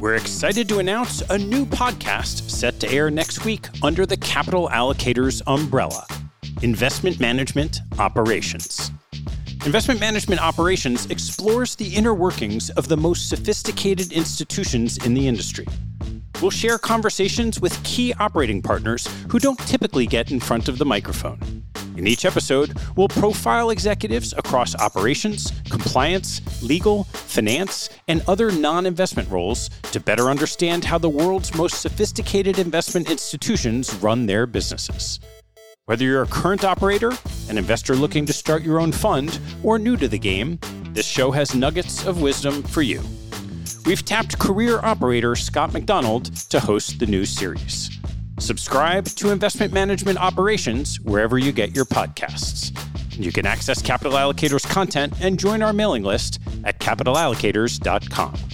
We're excited to announce a new podcast set to air next week under the Capital Allocators umbrella Investment Management Operations. Investment Management Operations explores the inner workings of the most sophisticated institutions in the industry. We'll share conversations with key operating partners who don't typically get in front of the microphone. In each episode, we'll profile executives across operations, compliance, legal, finance, and other non investment roles to better understand how the world's most sophisticated investment institutions run their businesses. Whether you're a current operator, an investor looking to start your own fund, or new to the game, this show has nuggets of wisdom for you. We've tapped career operator Scott MacDonald to host the new series. Subscribe to Investment Management Operations wherever you get your podcasts. You can access Capital Allocators content and join our mailing list at capitalallocators.com.